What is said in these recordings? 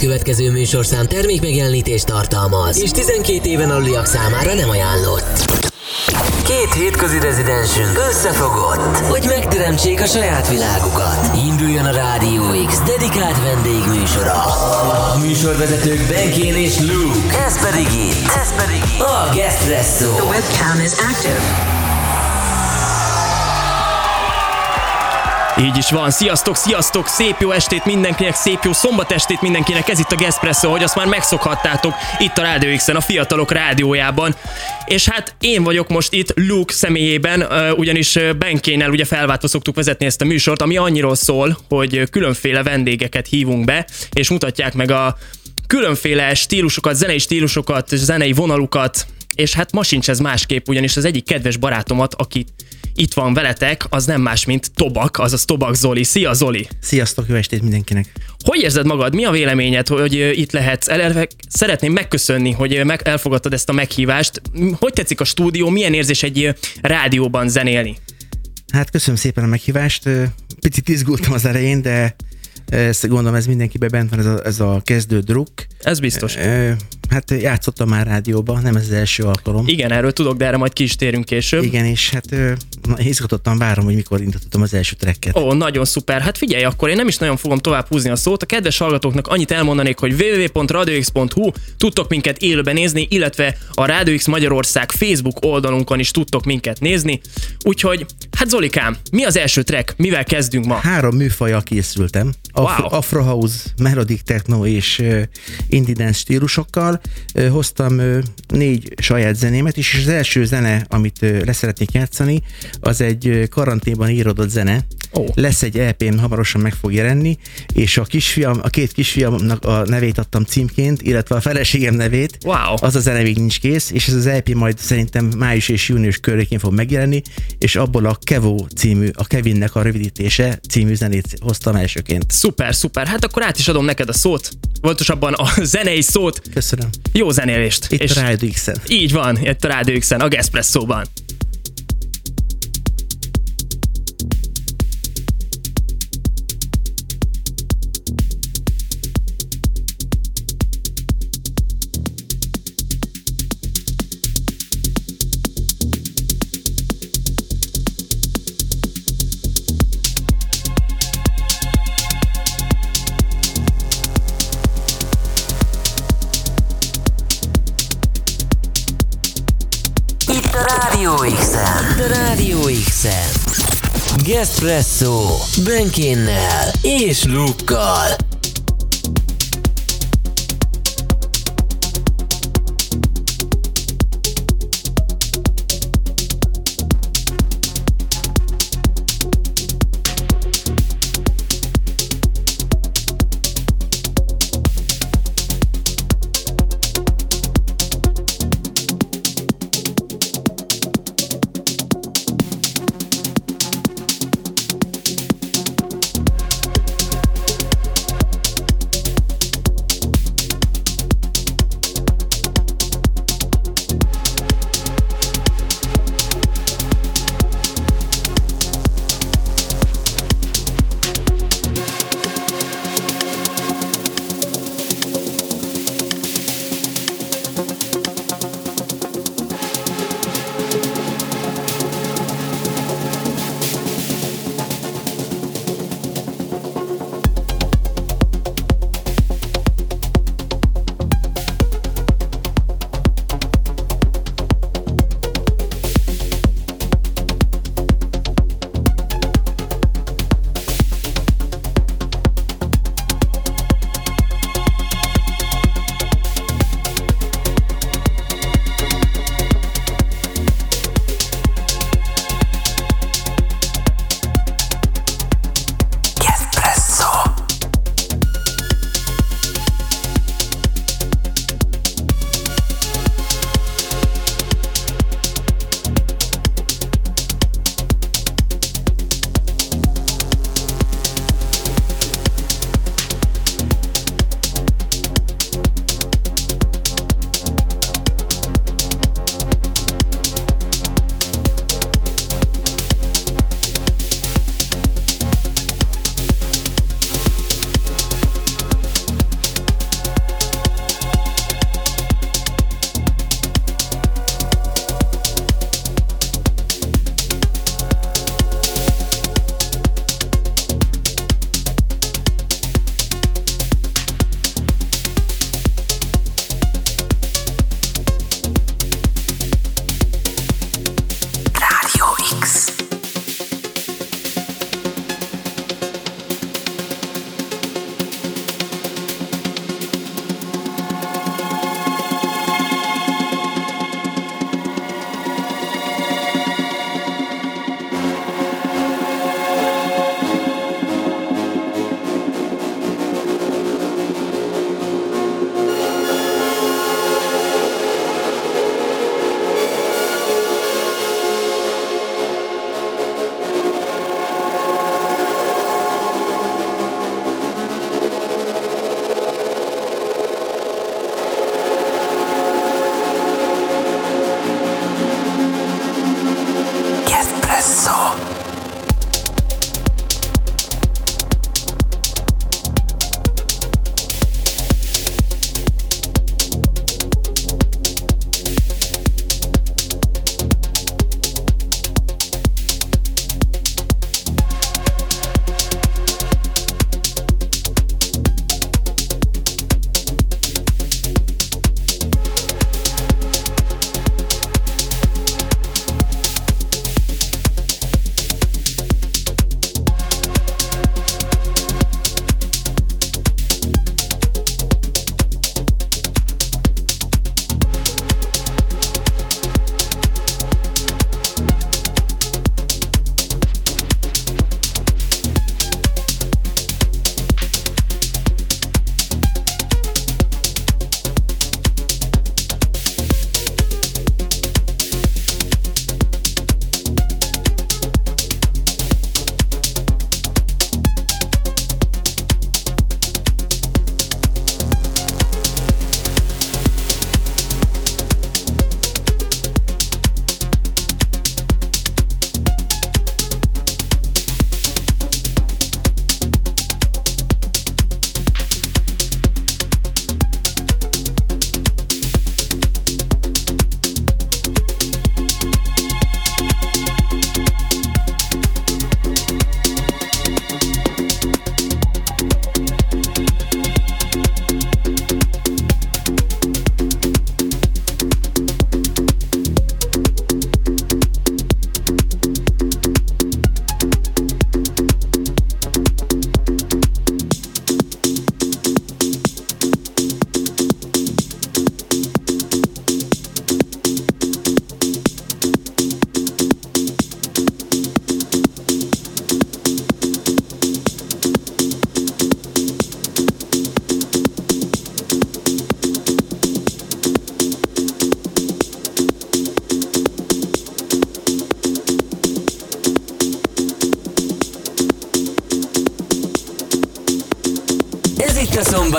következő műsorszám termékmegjelenítést tartalmaz, és 12 éven aluliak számára nem ajánlott. Két hétközi rezidensünk összefogott, hogy megteremtsék a saját világukat. Induljon a Rádió X dedikált vendégműsora. A műsorvezetők Benkén és Luke. Ez pedig itt. Ez pedig itt. A Gespresso. The webcam is active. Így is van. Sziasztok, sziasztok, szép jó estét mindenkinek, szép jó szombat estét mindenkinek. Ez itt a Gespresso, hogy azt már megszokhattátok itt a Rádió X-en, a Fiatalok Rádiójában. És hát én vagyok most itt Luke személyében, ugyanis Benkénel ugye felváltva szoktuk vezetni ezt a műsort, ami annyiról szól, hogy különféle vendégeket hívunk be, és mutatják meg a különféle stílusokat, zenei stílusokat, zenei vonalukat, és hát ma sincs ez másképp, ugyanis az egyik kedves barátomat, aki itt van veletek, az nem más, mint Tobak, azaz Tobak Zoli. Szia Zoli! Sziasztok, jó estét mindenkinek! Hogy érzed magad? Mi a véleményed, hogy itt lehetsz? Eleve szeretném megköszönni, hogy meg elfogadtad ezt a meghívást. Hogy tetszik a stúdió? Milyen érzés egy rádióban zenélni? Hát köszönöm szépen a meghívást. Picit izgultam az elején, de ezt gondolom ez mindenkiben bent van ez a, ez a kezdő druk. Ez biztos. Hát játszottam már rádióba, nem ez az első alkalom. Igen, erről tudok, de erre majd ki is térünk később. Igen, és hát izgatottan várom, hogy mikor indítottam az első trekket. Ó, nagyon szuper. Hát figyelj, akkor én nem is nagyon fogom tovább húzni a szót. A kedves hallgatóknak annyit elmondanék, hogy www.radiox.hu tudtok minket élőben nézni, illetve a Radio X Magyarország Facebook oldalunkon is tudtok minket nézni. Úgyhogy, hát Zolikám, mi az első track? Mivel kezdünk ma? Három műfajjal készültem. Afro, wow. Afro House, Melodic Techno és uh, Indie Dance stílusokkal. Hoztam négy saját zenémet és az első zene, amit leszeretnék játszani, az egy karanténban írodott zene. Oh. Lesz egy EP-m, hamarosan meg fog jelenni, és a kisfiam, a két kisfiamnak a nevét adtam címként, illetve a feleségem nevét. Wow. Az a zene még nincs kész, és ez az EP majd szerintem május és június környékén fog megjelenni, és abból a Kevo című, a Kevinnek a rövidítése című zenét hoztam elsőként. Szuper, szuper. Hát akkor át is adom neked a szót, pontosabban a zenei szót. Köszönöm. Jó zenélést. Itt és a Rádió X-en. Így van, itt a Rádió X-en, a Gespresso-ban. Gespresso, Benkénnel és Lukkal.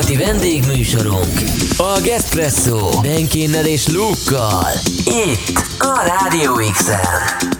Szombati vendégműsorunk. A Gespresso Benkénnel és Lukkal. Itt a Rádió X-en. Szólj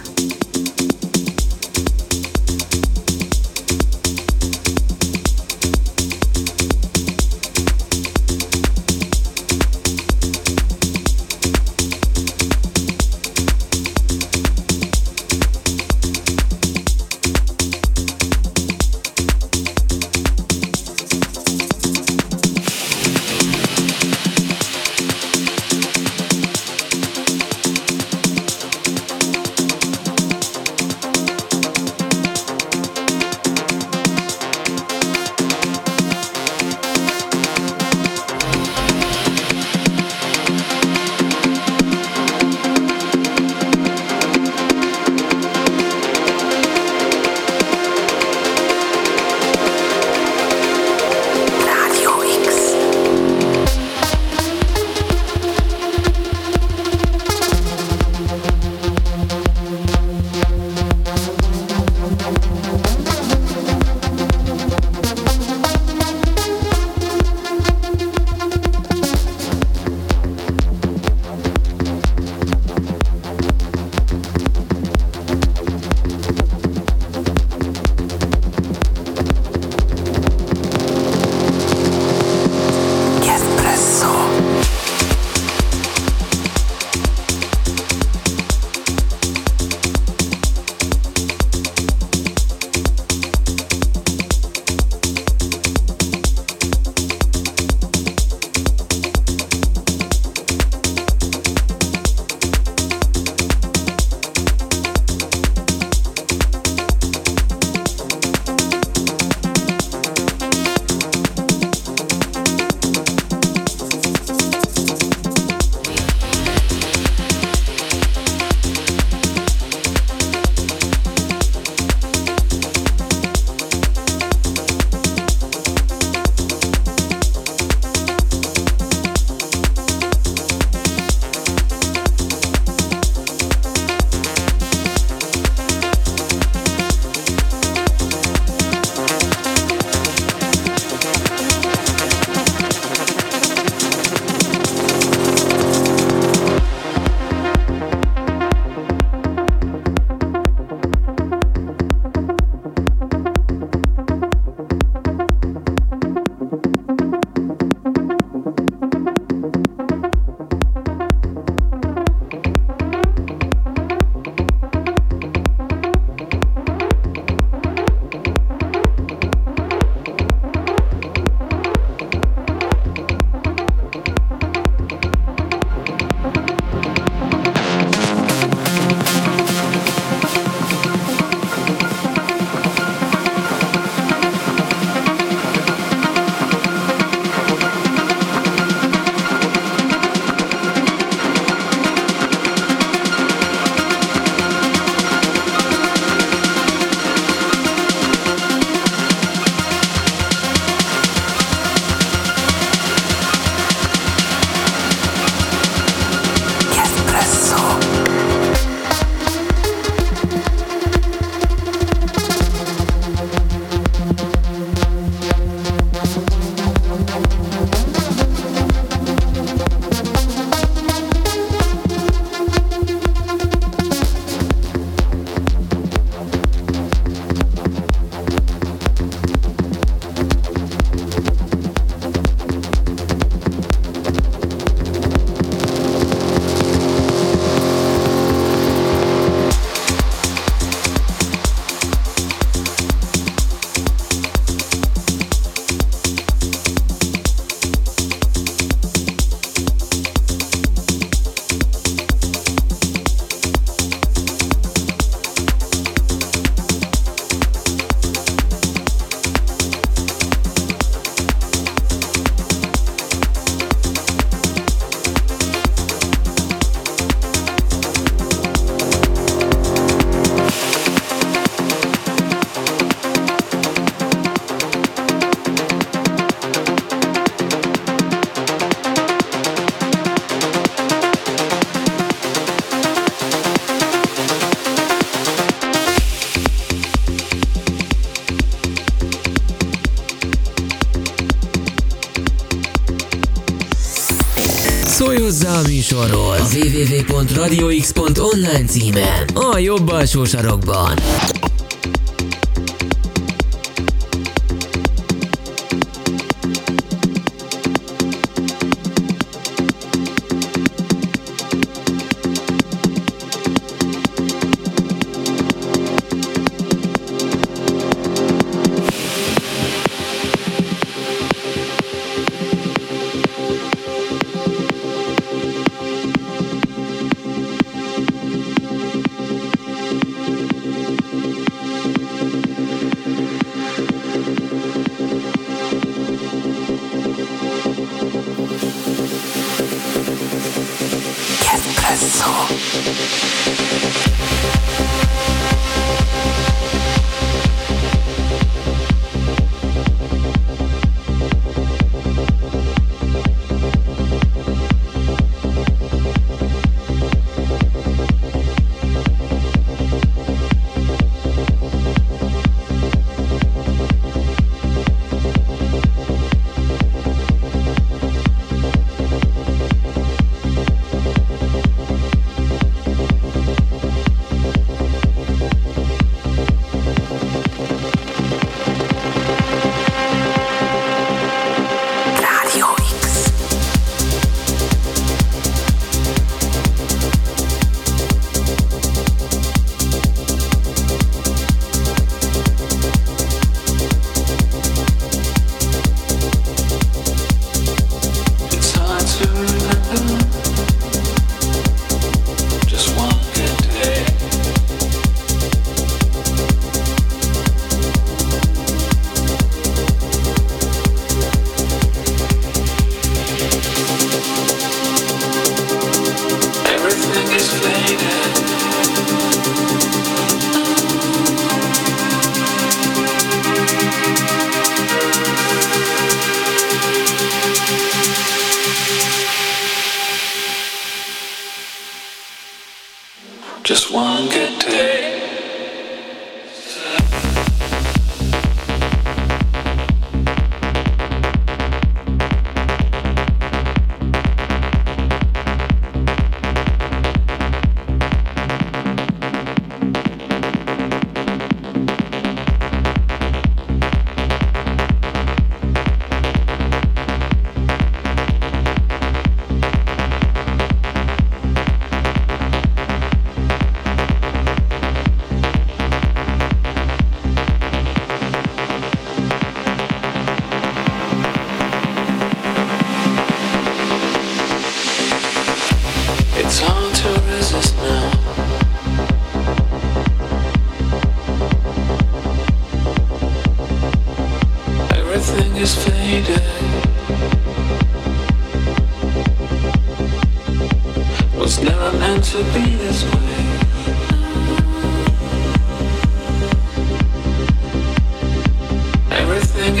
műsorról a www.radiox.online címen a jobb alsó sarokban.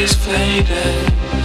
is faded.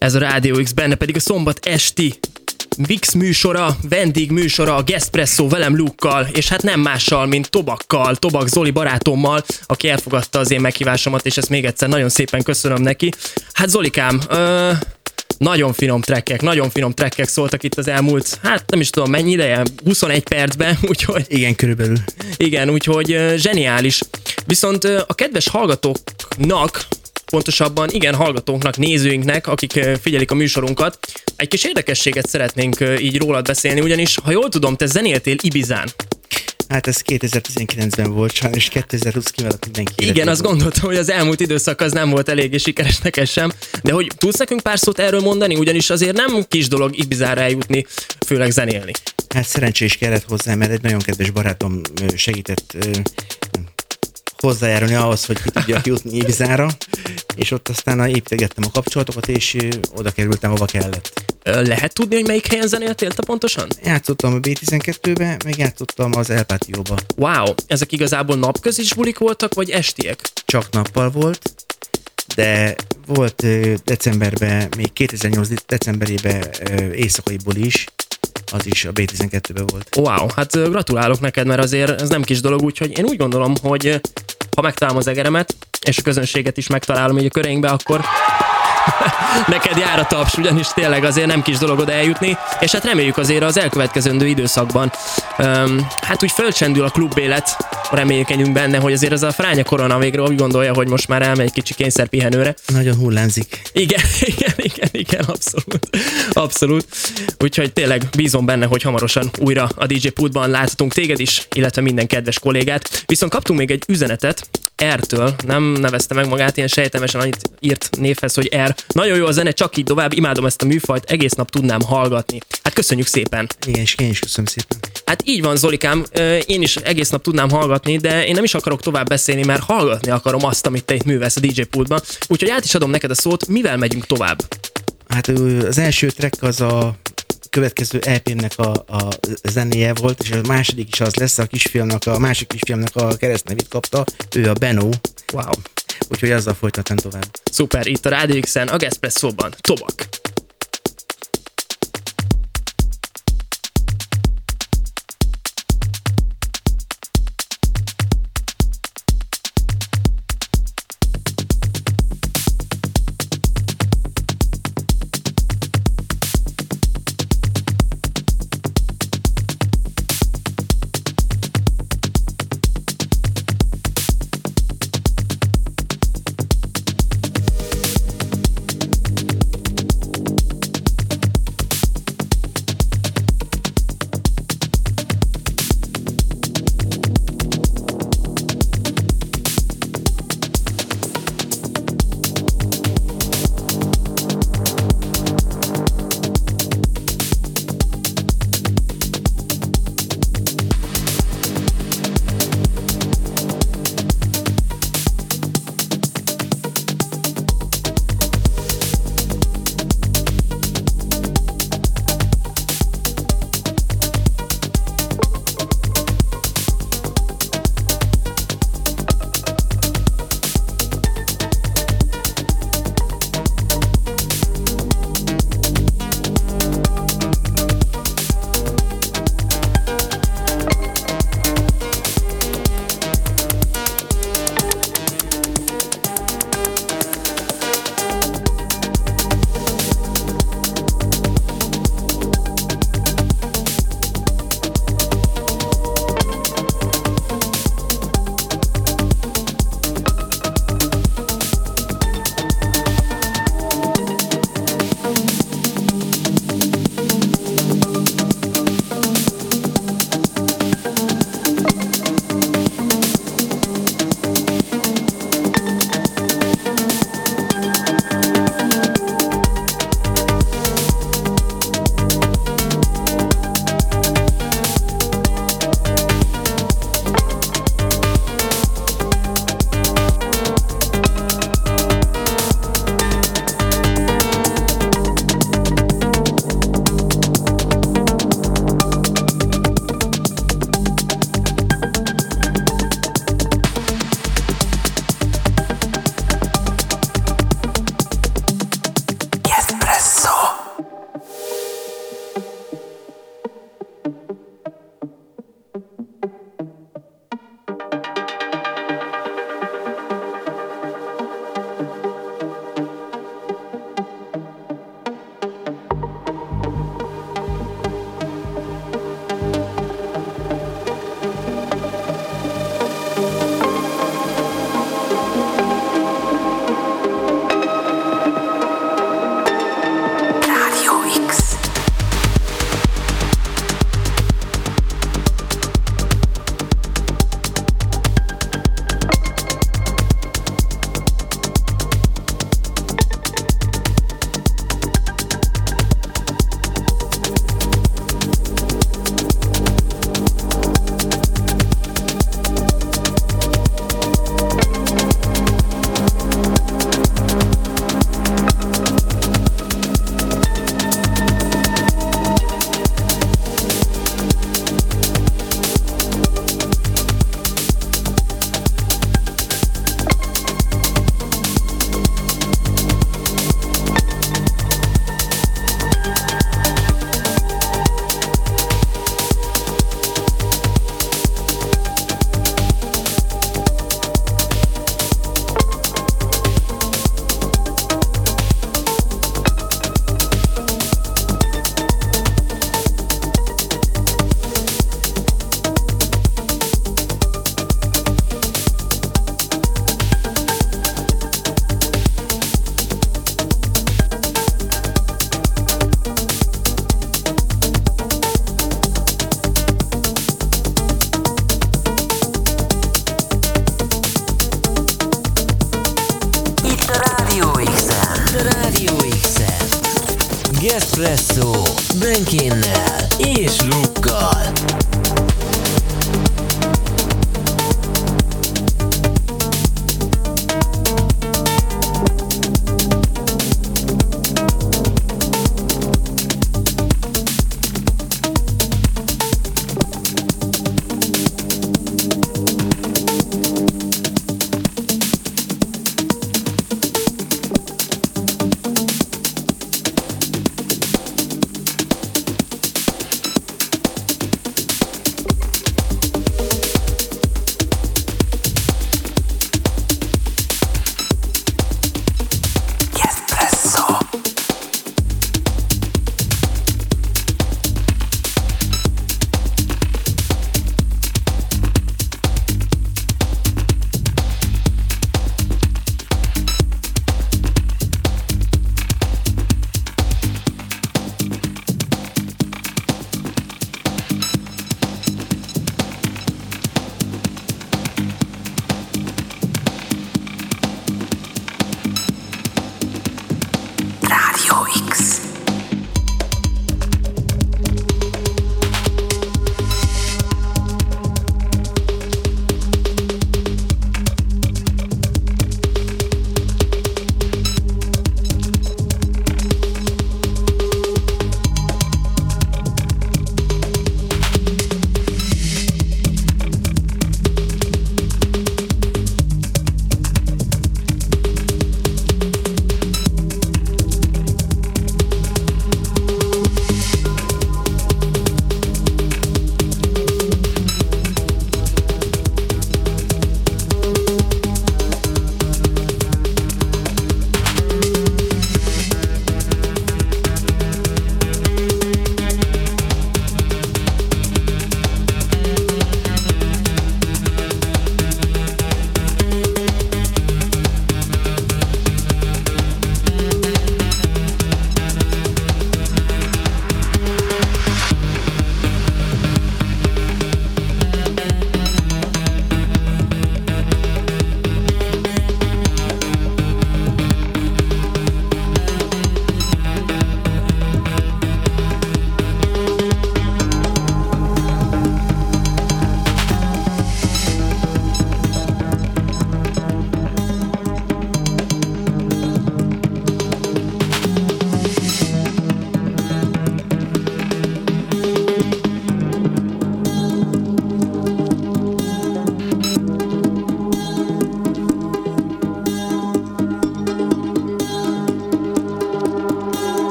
Ez a Rádió X, benne pedig a szombat esti Vix műsora, vendég műsora, a Gespresso velem Lukkal, és hát nem mással, mint Tobakkal, Tobak Zoli barátommal, aki elfogadta az én meghívásomat, és ezt még egyszer nagyon szépen köszönöm neki. Hát Zolikám, ö, nagyon finom trekkek, nagyon finom trekkek szóltak itt az elmúlt, hát nem is tudom mennyi ideje, 21 percben, úgyhogy... Igen, körülbelül. Igen, úgyhogy zseniális. Viszont a kedves hallgatóknak pontosabban igen hallgatóknak, nézőinknek, akik figyelik a műsorunkat, egy kis érdekességet szeretnénk így rólad beszélni, ugyanis, ha jól tudom, te zenéltél Ibizán. Hát ez 2019-ben volt, sajnos 2020 kivel mindenki Igen, azt gondoltam, hogy az elmúlt időszak az nem volt eléggé sikeres neked sem, de hogy tudsz nekünk pár szót erről mondani, ugyanis azért nem kis dolog Ibizára eljutni, főleg zenélni. Hát szerencsés kellett hozzá, mert egy nagyon kedves barátom segített hozzájárulni ahhoz, hogy ki tudjak jutni Ibizára, és ott aztán építettem a kapcsolatokat, és oda kerültem, hova kellett. Lehet tudni, hogy melyik helyen zenéltél te pontosan? Játszottam a B12-be, meg játszottam az El Patio-ba. Wow, ezek igazából napközis bulik voltak, vagy estiek? Csak nappal volt, de volt decemberben, még 2008 decemberében éjszakai buli is, az is a B12-ben volt. Wow, hát gratulálok neked, mert azért ez nem kis dolog, úgyhogy én úgy gondolom, hogy ha megtalálom az egeremet, és a közönséget is megtalálom így a köreinkbe, akkor neked jár a taps, ugyanis tényleg azért nem kis dolog oda eljutni, és hát reméljük azért az elkövetkezendő időszakban. Um, hát úgy fölcsendül a klubélet, reménykedjünk benne, hogy azért ez a fránya korona végre úgy gondolja, hogy most már elmegy egy kicsi kényszerpihenőre. Nagyon hullámzik. Igen, igen, igen, igen, abszolút. Abszolút. Úgyhogy tényleg bízom benne, hogy hamarosan újra a DJ Pultban láthatunk téged is, illetve minden kedves kollégát. Viszont kaptunk még egy üzenetet R-től, nem nevezte meg magát, ilyen sejtemesen annyit írt névhez, hogy R. Nagyon jó a zene, csak így tovább, imádom ezt a műfajt, egész nap tudnám hallgatni. Hát köszönjük szépen. Igen, és én is köszönöm szépen. Hát így van, Zolikám, én is egész nap tudnám hallgatni, de én nem is akarok tovább beszélni, mert hallgatni akarom azt, amit te itt művelsz a DJ pultban. Úgyhogy át is adom neked a szót, mivel megyünk tovább? Hát az első track az a következő EP-nek a, a zenéje volt, és a második is az lesz, a kisfilmnek, a másik kisfilmnek a keresztnevét kapta, ő a Benó. Wow. Úgyhogy azzal folytatom tovább. Szuper, itt a Rádió X-en, a Gespresso-ban. Tobak.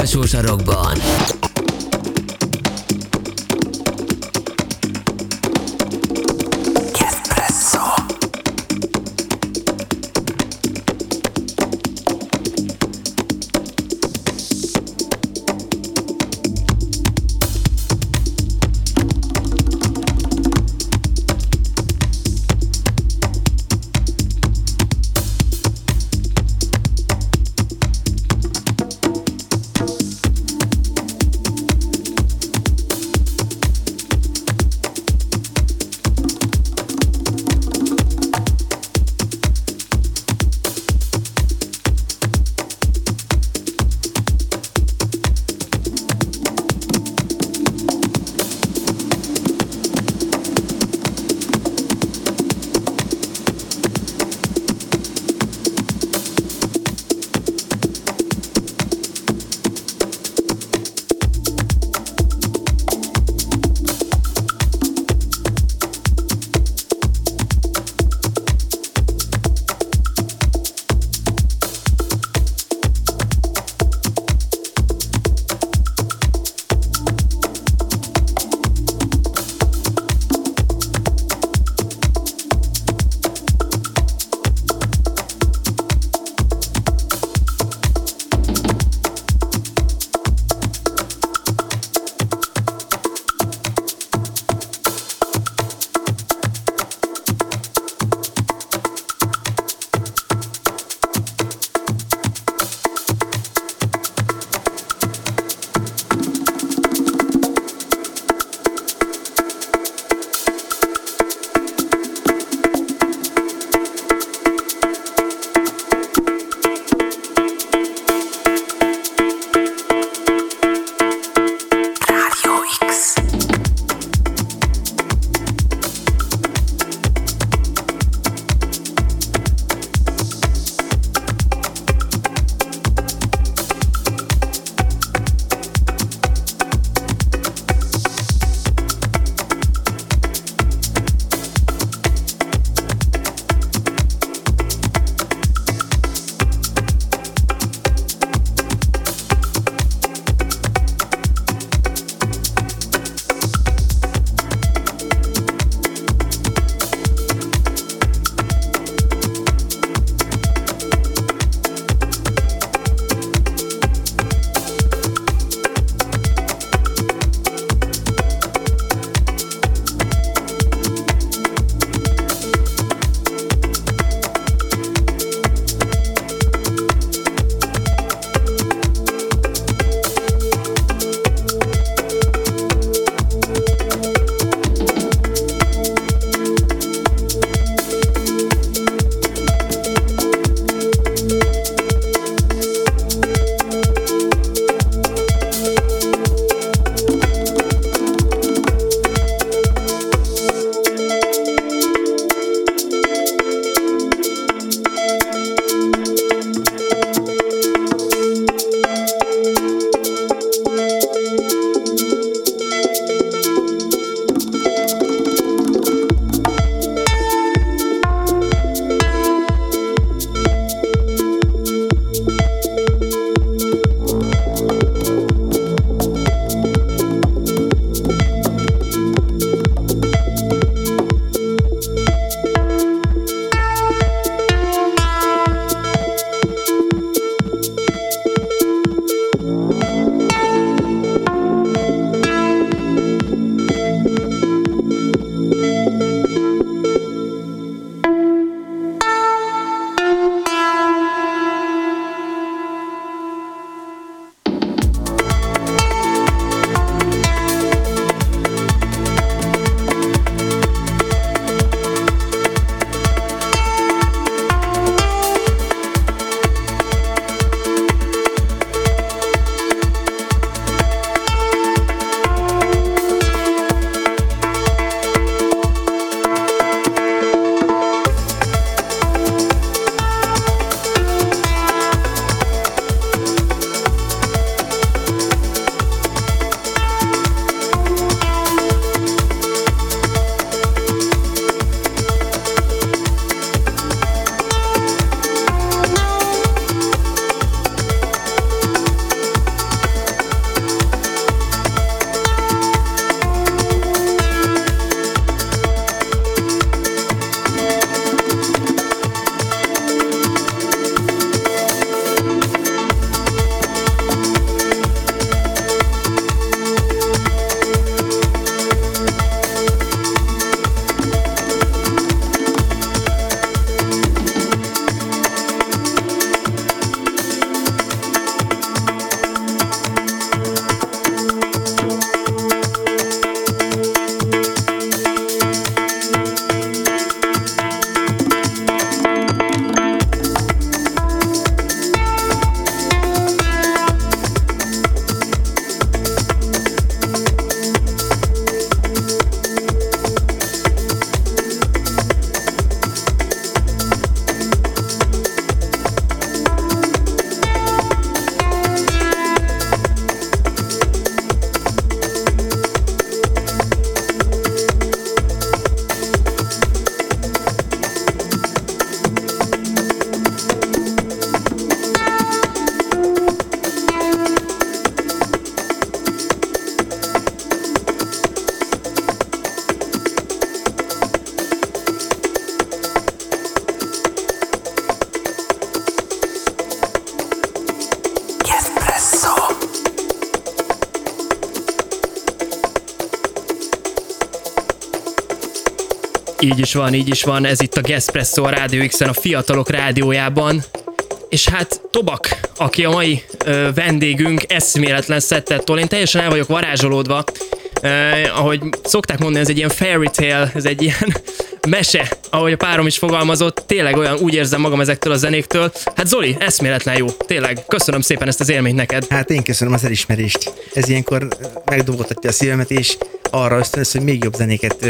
Alsó sarokban. Is van, így is van, ez itt a Gespresso a Rádió X-en, a Fiatalok Rádiójában. És hát Tobak, aki a mai ö, vendégünk, eszméletlen szettettől, én teljesen el vagyok varázsolódva. Eh, ahogy szokták mondani, ez egy ilyen fairy tale, ez egy ilyen mese, ahogy a párom is fogalmazott, tényleg olyan úgy érzem magam ezektől a zenéktől. Hát Zoli, eszméletlen jó, tényleg. Köszönöm szépen ezt az élményt neked. Hát én köszönöm az elismerést. Ez ilyenkor megdobogtatja a szívemet, és arra ösztönöz, hogy még jobb zenéket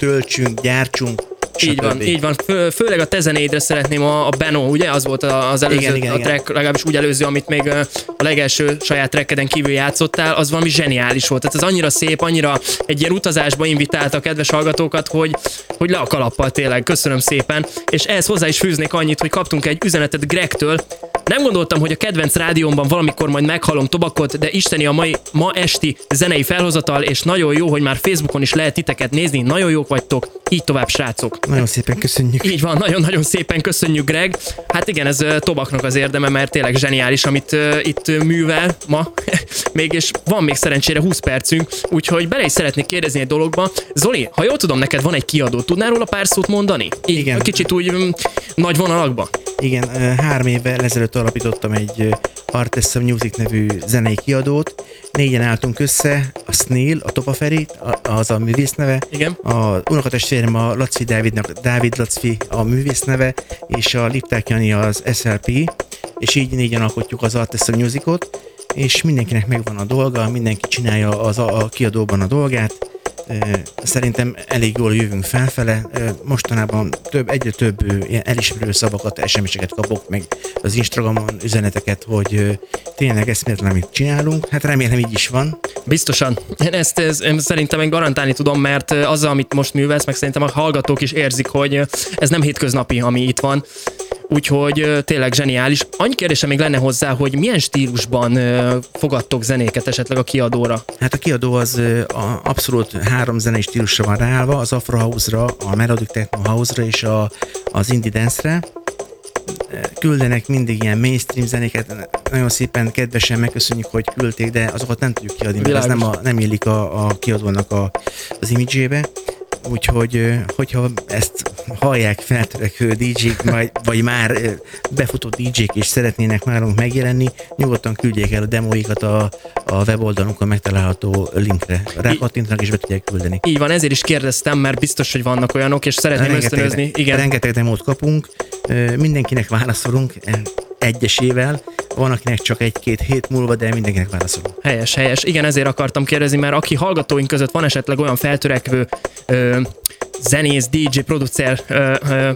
töltsünk, gyártsunk, így van, így van. Fő, főleg a te zenédre szeretném a, a Beno, ugye? Az volt az előző igen, igen, a track, igen. legalábbis úgy előző, amit még a legelső saját trackeden kívül játszottál, az valami zseniális volt. Tehát ez annyira szép, annyira egy ilyen utazásba invitálta a kedves hallgatókat, hogy, hogy le a kalappal tényleg. Köszönöm szépen. És ehhez hozzá is fűznék annyit, hogy kaptunk egy üzenetet Gregtől, nem gondoltam, hogy a kedvenc rádiómban valamikor majd meghalom tobakot, de isteni a mai, ma esti zenei felhozatal, és nagyon jó, hogy már Facebookon is lehet titeket nézni, nagyon jók vagytok, így tovább srácok. Nagyon szépen köszönjük. Így van, nagyon-nagyon szépen köszönjük Greg. Hát igen, ez Tobaknak az érdeme, mert tényleg zseniális, amit uh, itt művel ma. Mégis van még szerencsére 20 percünk, úgyhogy bele is szeretnék kérdezni egy dologba. Zoli, ha jól tudom, neked van egy kiadó, tudnál róla pár szót mondani? Így, igen. Kicsit úgy um, nagy vonalakba. Igen, három évvel ezelőtt alapítottam egy Artessa Music nevű zenei kiadót. Négyen álltunk össze, a Snail, a Topa Feri, az a művész neve, Igen. a unokatestvérem a Laci Dávidnak, Dávid Laci a művész neve, és a Lipták Jani az SLP, és így négyen alkotjuk az Artessa Musicot, és mindenkinek megvan a dolga, mindenki csinálja az a, a kiadóban a dolgát, Szerintem elég jól jövünk felfele. Mostanában több, egyre több ilyen elismerő szavakat, SMS-eket kapok, meg az Instagramon üzeneteket, hogy tényleg eszméletlen, amit csinálunk. Hát remélem így is van. Biztosan. Én ezt, ezt szerintem én garantálni tudom, mert az, amit most művelsz, meg szerintem a hallgatók is érzik, hogy ez nem hétköznapi, ami itt van. Úgyhogy tényleg zseniális. Annyi kérdése még lenne hozzá, hogy milyen stílusban fogadtok zenéket esetleg a kiadóra? Hát a kiadó az a abszolút három zenei stílusra van ráállva, az Afro House-ra, a Melodic Techno House-ra és a, az Indie Dance-re küldenek mindig ilyen mainstream zenéket, nagyon szépen kedvesen megköszönjük, hogy küldték, de azokat nem tudjuk kiadni, mert ez nem, a, nem illik a, a kiadónak a, az imidzsébe úgyhogy hogyha ezt hallják feltörekvő DJ-k, vagy, vagy már befutó DJ-k és szeretnének nálunk megjelenni, nyugodtan küldjék el a demóikat a, a weboldalunkon megtalálható linkre. Rákattintanak és be tudják küldeni. Így van, ezért is kérdeztem, mert biztos, hogy vannak olyanok, és szeretném rengeteg, ösztönözni. Igen. Rengeteg demót kapunk, mindenkinek válaszolunk, egyesével, van akinek csak egy-két hét múlva, de mindenkinek válaszolunk. Helyes, helyes. Igen, ezért akartam kérdezni, mert aki hallgatóink között van esetleg olyan feltörekvő ö, zenész, DJ, producer ö, ö,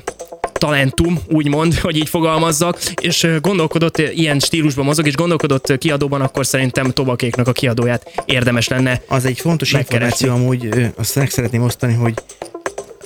talentum, úgymond, hogy így fogalmazzak, és gondolkodott ilyen stílusban mozog, és gondolkodott kiadóban, akkor szerintem Tobakéknak a kiadóját érdemes lenne Az egy fontos információ amúgy, azt meg szeretném osztani, hogy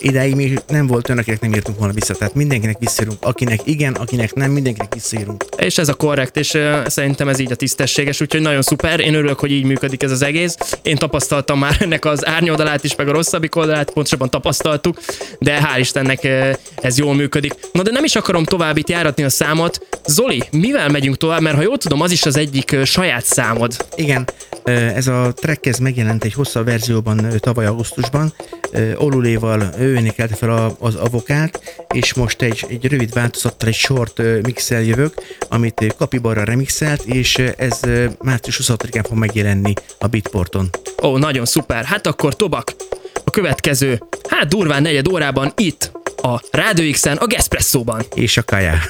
Idáig még nem volt olyan, akinek nem írtunk volna vissza. Tehát mindenkinek visszaírunk. Akinek igen, akinek nem, mindenkinek visszaírunk. És ez a korrekt, és uh, szerintem ez így a tisztességes, úgyhogy nagyon szuper. Én örülök, hogy így működik ez az egész. Én tapasztaltam már ennek az árnyoldalát is, meg a rosszabbik oldalát, pontosabban tapasztaltuk, de hál' Istennek uh, ez jól működik. Na de nem is akarom tovább itt járatni a számot. Zoli, mivel megyünk tovább? Mert ha jól tudom, az is az egyik uh, saját számod. Igen, ez a track ez megjelent egy hosszabb verzióban tavaly augusztusban. Oluléval ő énekelte fel az avokált, és most egy, egy rövid változattal, egy short mixel jövök, amit Kapibara remixelt, és ez március 26-án fog megjelenni a Beatporton. Ó, nagyon szuper. Hát akkor Tobak, a következő, hát durván negyed órában itt, a Rádió X-en, a Gespresso-ban. És a Kajá.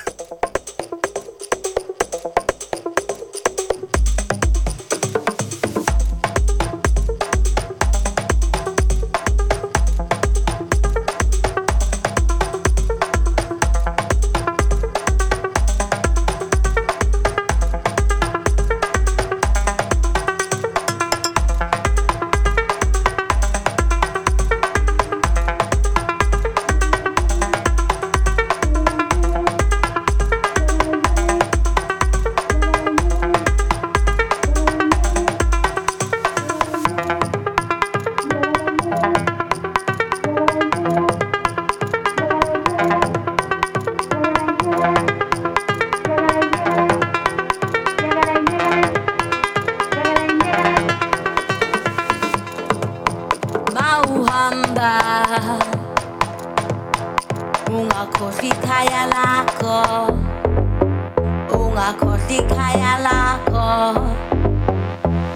ungakhoslikhaya lakho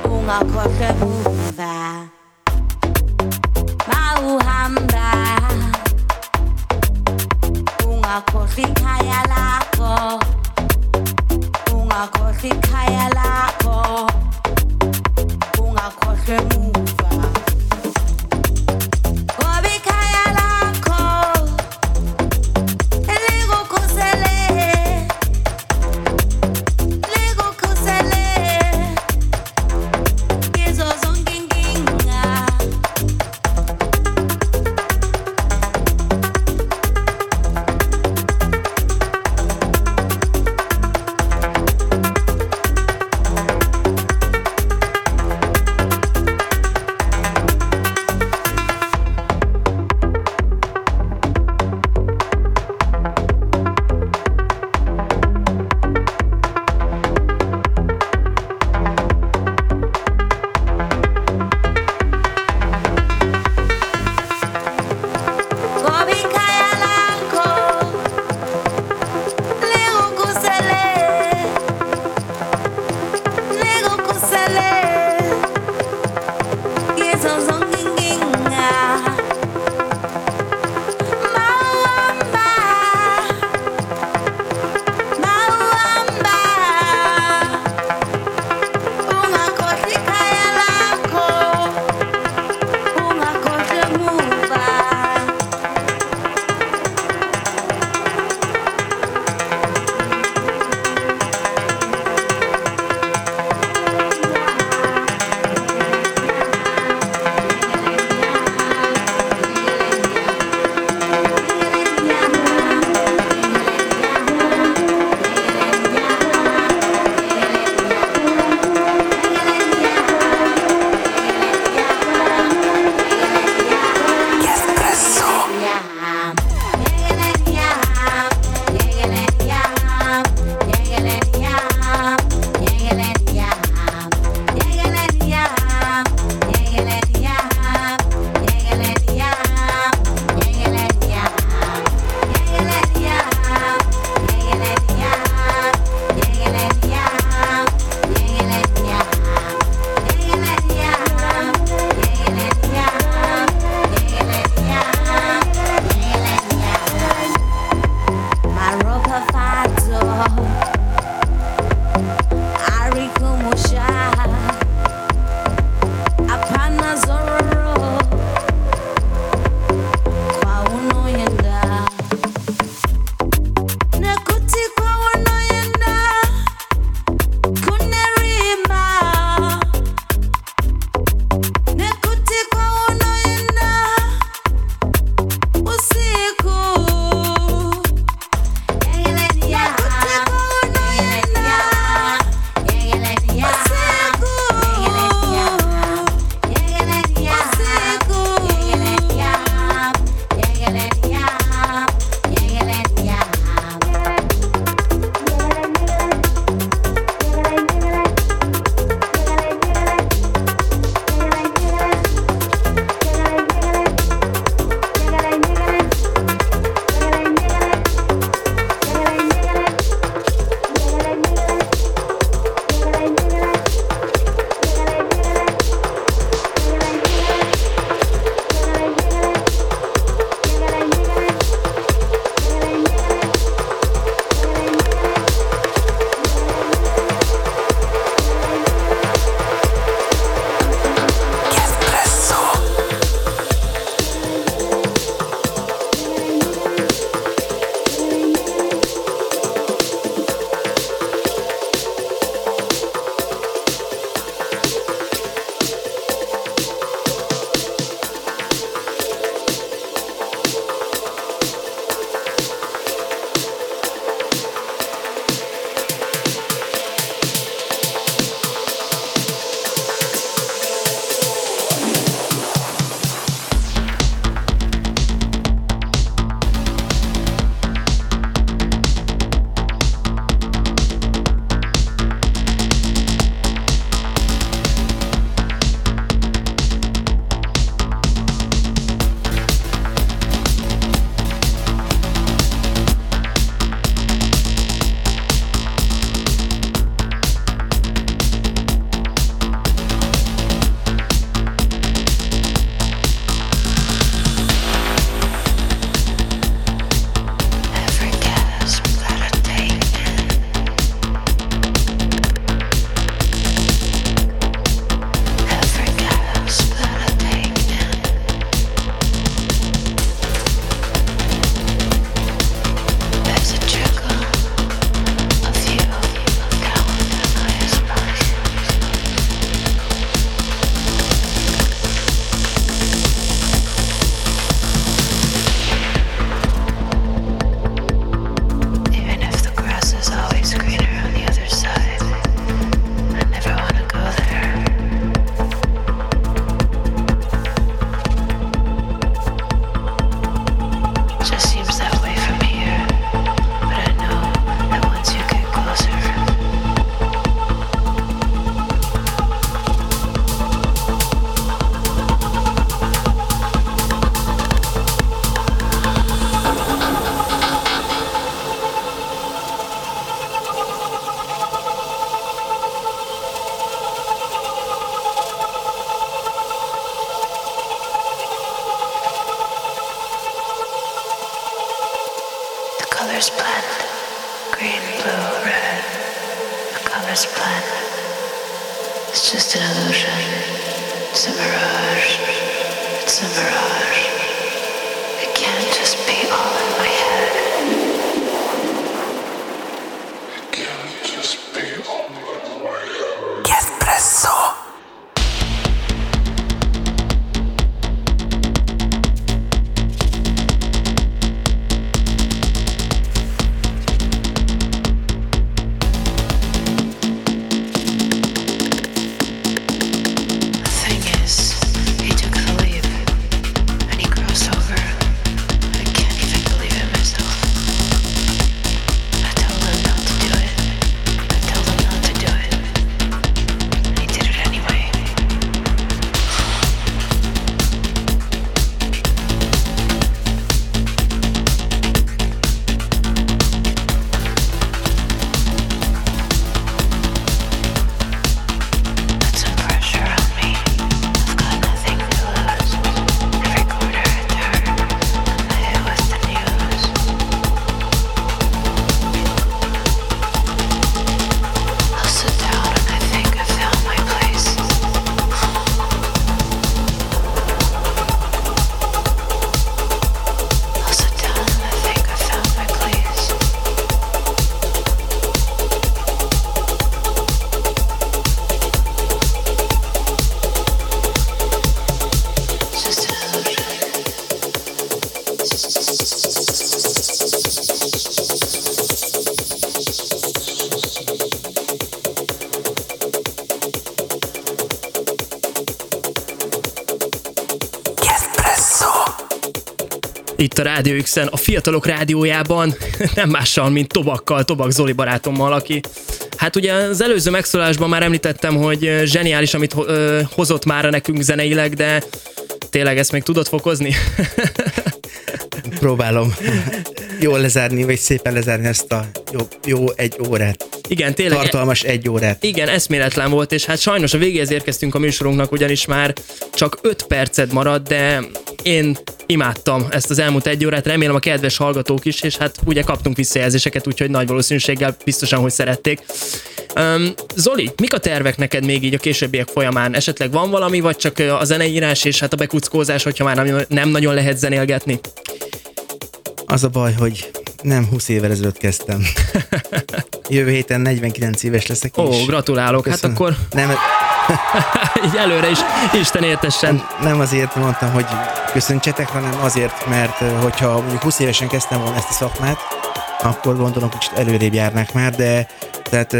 ungakhohle buva mawuhamba ungakhohlikhaya lakho ungakhohlikhaya lakho ungakhohle buva a Rádió x a fiatalok rádiójában, nem mással, mint Tobakkal, Tobak Zoli barátommal, aki Hát ugye az előző megszólásban már említettem, hogy zseniális, amit hozott már nekünk zeneileg, de tényleg ezt még tudod fokozni? Próbálom jól lezárni, vagy szépen lezárni ezt a jó, jó egy órát. Igen, tényleg. Tartalmas egy órát. Igen, eszméletlen volt, és hát sajnos a végéhez érkeztünk a műsorunknak, ugyanis már csak 5 perced maradt, de én imádtam ezt az elmúlt egy órát, remélem a kedves hallgatók is, és hát ugye kaptunk visszajelzéseket, úgyhogy nagy valószínűséggel biztosan, hogy szerették. Um, Zoli, mik a tervek neked még így a későbbiek folyamán? Esetleg van valami, vagy csak a zeneírás és hát a bekuckózás, hogyha már nem, nem nagyon lehet zenélgetni? Az a baj, hogy nem 20 évvel ezelőtt kezdtem. Jövő héten 49 éves leszek Ó, is. gratulálok, hát Köszönöm. akkor Nem, így előre is Isten értessen. nem azért mondtam, hogy köszöntsetek, hanem azért, mert hogyha mondjuk 20 évesen kezdtem volna ezt a szakmát, akkor gondolom kicsit előrébb járnák már, de tehát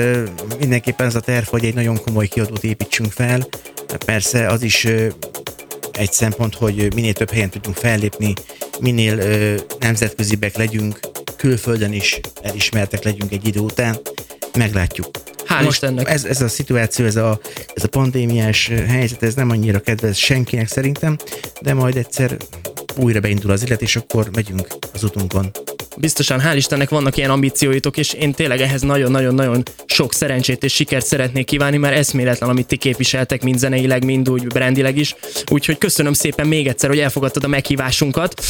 mindenképpen ez a terv, hogy egy nagyon komoly kiadót építsünk fel. Persze az is egy szempont, hogy minél több helyen tudjunk fellépni, minél ö, nemzetközibbek legyünk, külföldön is elismertek legyünk egy idő után, meglátjuk. Hál' Most Istennek. Ez, ez a szituáció, ez a, ez a pandémiás helyzet, ez nem annyira kedvez senkinek szerintem, de majd egyszer újra beindul az élet, és akkor megyünk az utunkon. Biztosan, hál' Istennek vannak ilyen ambícióitok, és én tényleg ehhez nagyon-nagyon-nagyon sok szerencsét és sikert szeretnék kívánni, mert eszméletlen, amit ti képviseltek, mind zeneileg, mind úgy brandileg is. Úgyhogy köszönöm szépen még egyszer, hogy elfogadtad a meghívásunkat.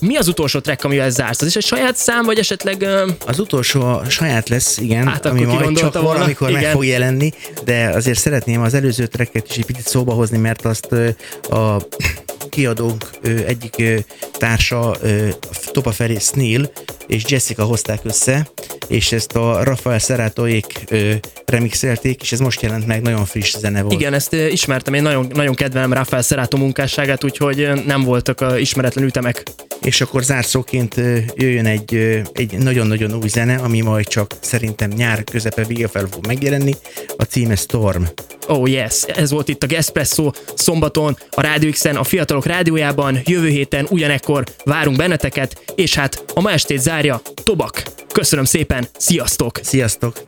Mi az utolsó track, amivel zársz? Az is egy saját szám, vagy esetleg... ö, Az utolsó a saját lesz, igen, Hát ami majd csak volna? valamikor meg Igen. fog jelenni, de azért szeretném az előző tracket is egy picit szóba hozni, mert azt ö, a kiadónk egyik társa, Topa felé Snail és Jessica hozták össze, és ezt a Rafael Szerátóék ö, remixelték, és ez most jelent meg, nagyon friss zene volt. Igen, ezt ismertem, én nagyon, nagyon kedvelem Rafael Szerátó munkásságát, úgyhogy nem voltak a ismeretlen ütemek. És akkor zárszóként jöjjön egy, egy nagyon-nagyon új zene, ami majd csak szerintem nyár közepe vége fel fog megjelenni. A címe Storm. Oh yes, ez volt itt a Gespresso szombaton a Rádió X-en, a Fiatalok Rádiójában. Jövő héten ugyanekkor várunk benneteket, és hát a ma estét zárja Tobak. Köszönöm szépen, sziasztok! Sziasztok!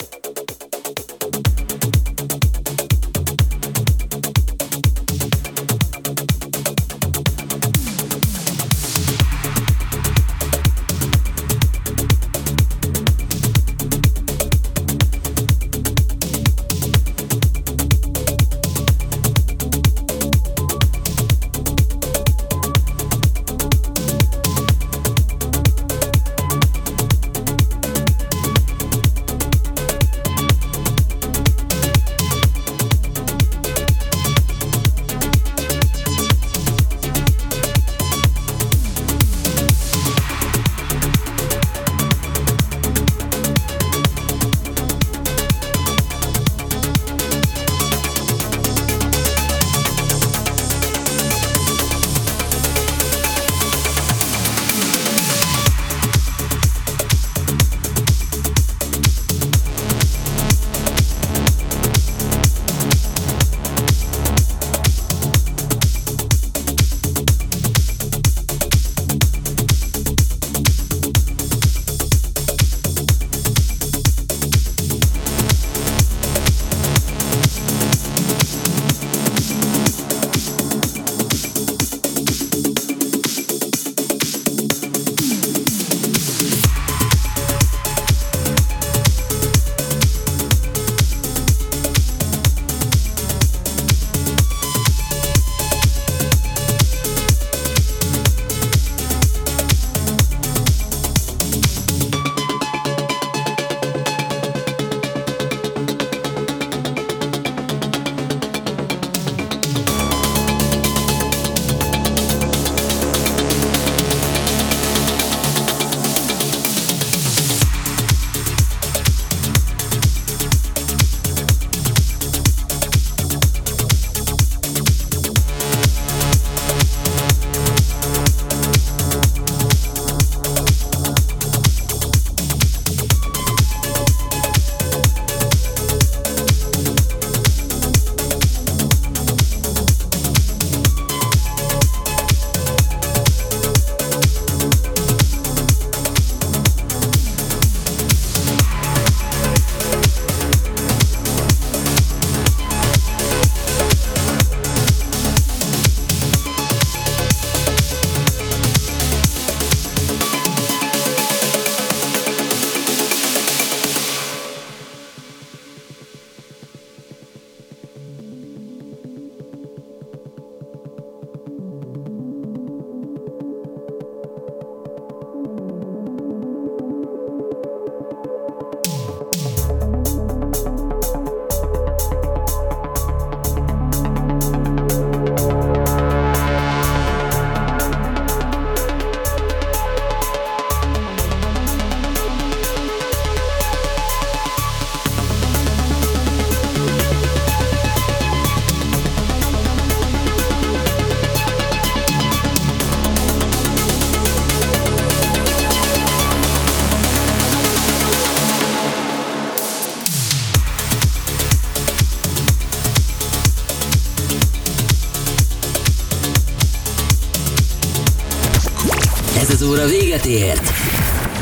Óra véget ért.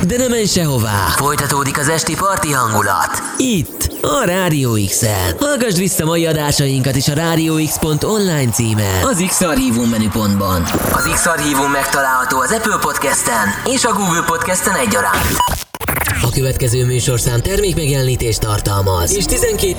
De nem menj sehová. Folytatódik az esti parti hangulat. Itt, a Rádió X-en. Hallgassd vissza mai adásainkat is a rádióx.online címen. Az X-Archívum menüpontban. Az X-Archívum megtalálható az Apple Podcast-en és a Google Podcast-en egyaránt. A következő műsorszám termékmegjelenítést tartalmaz, és 12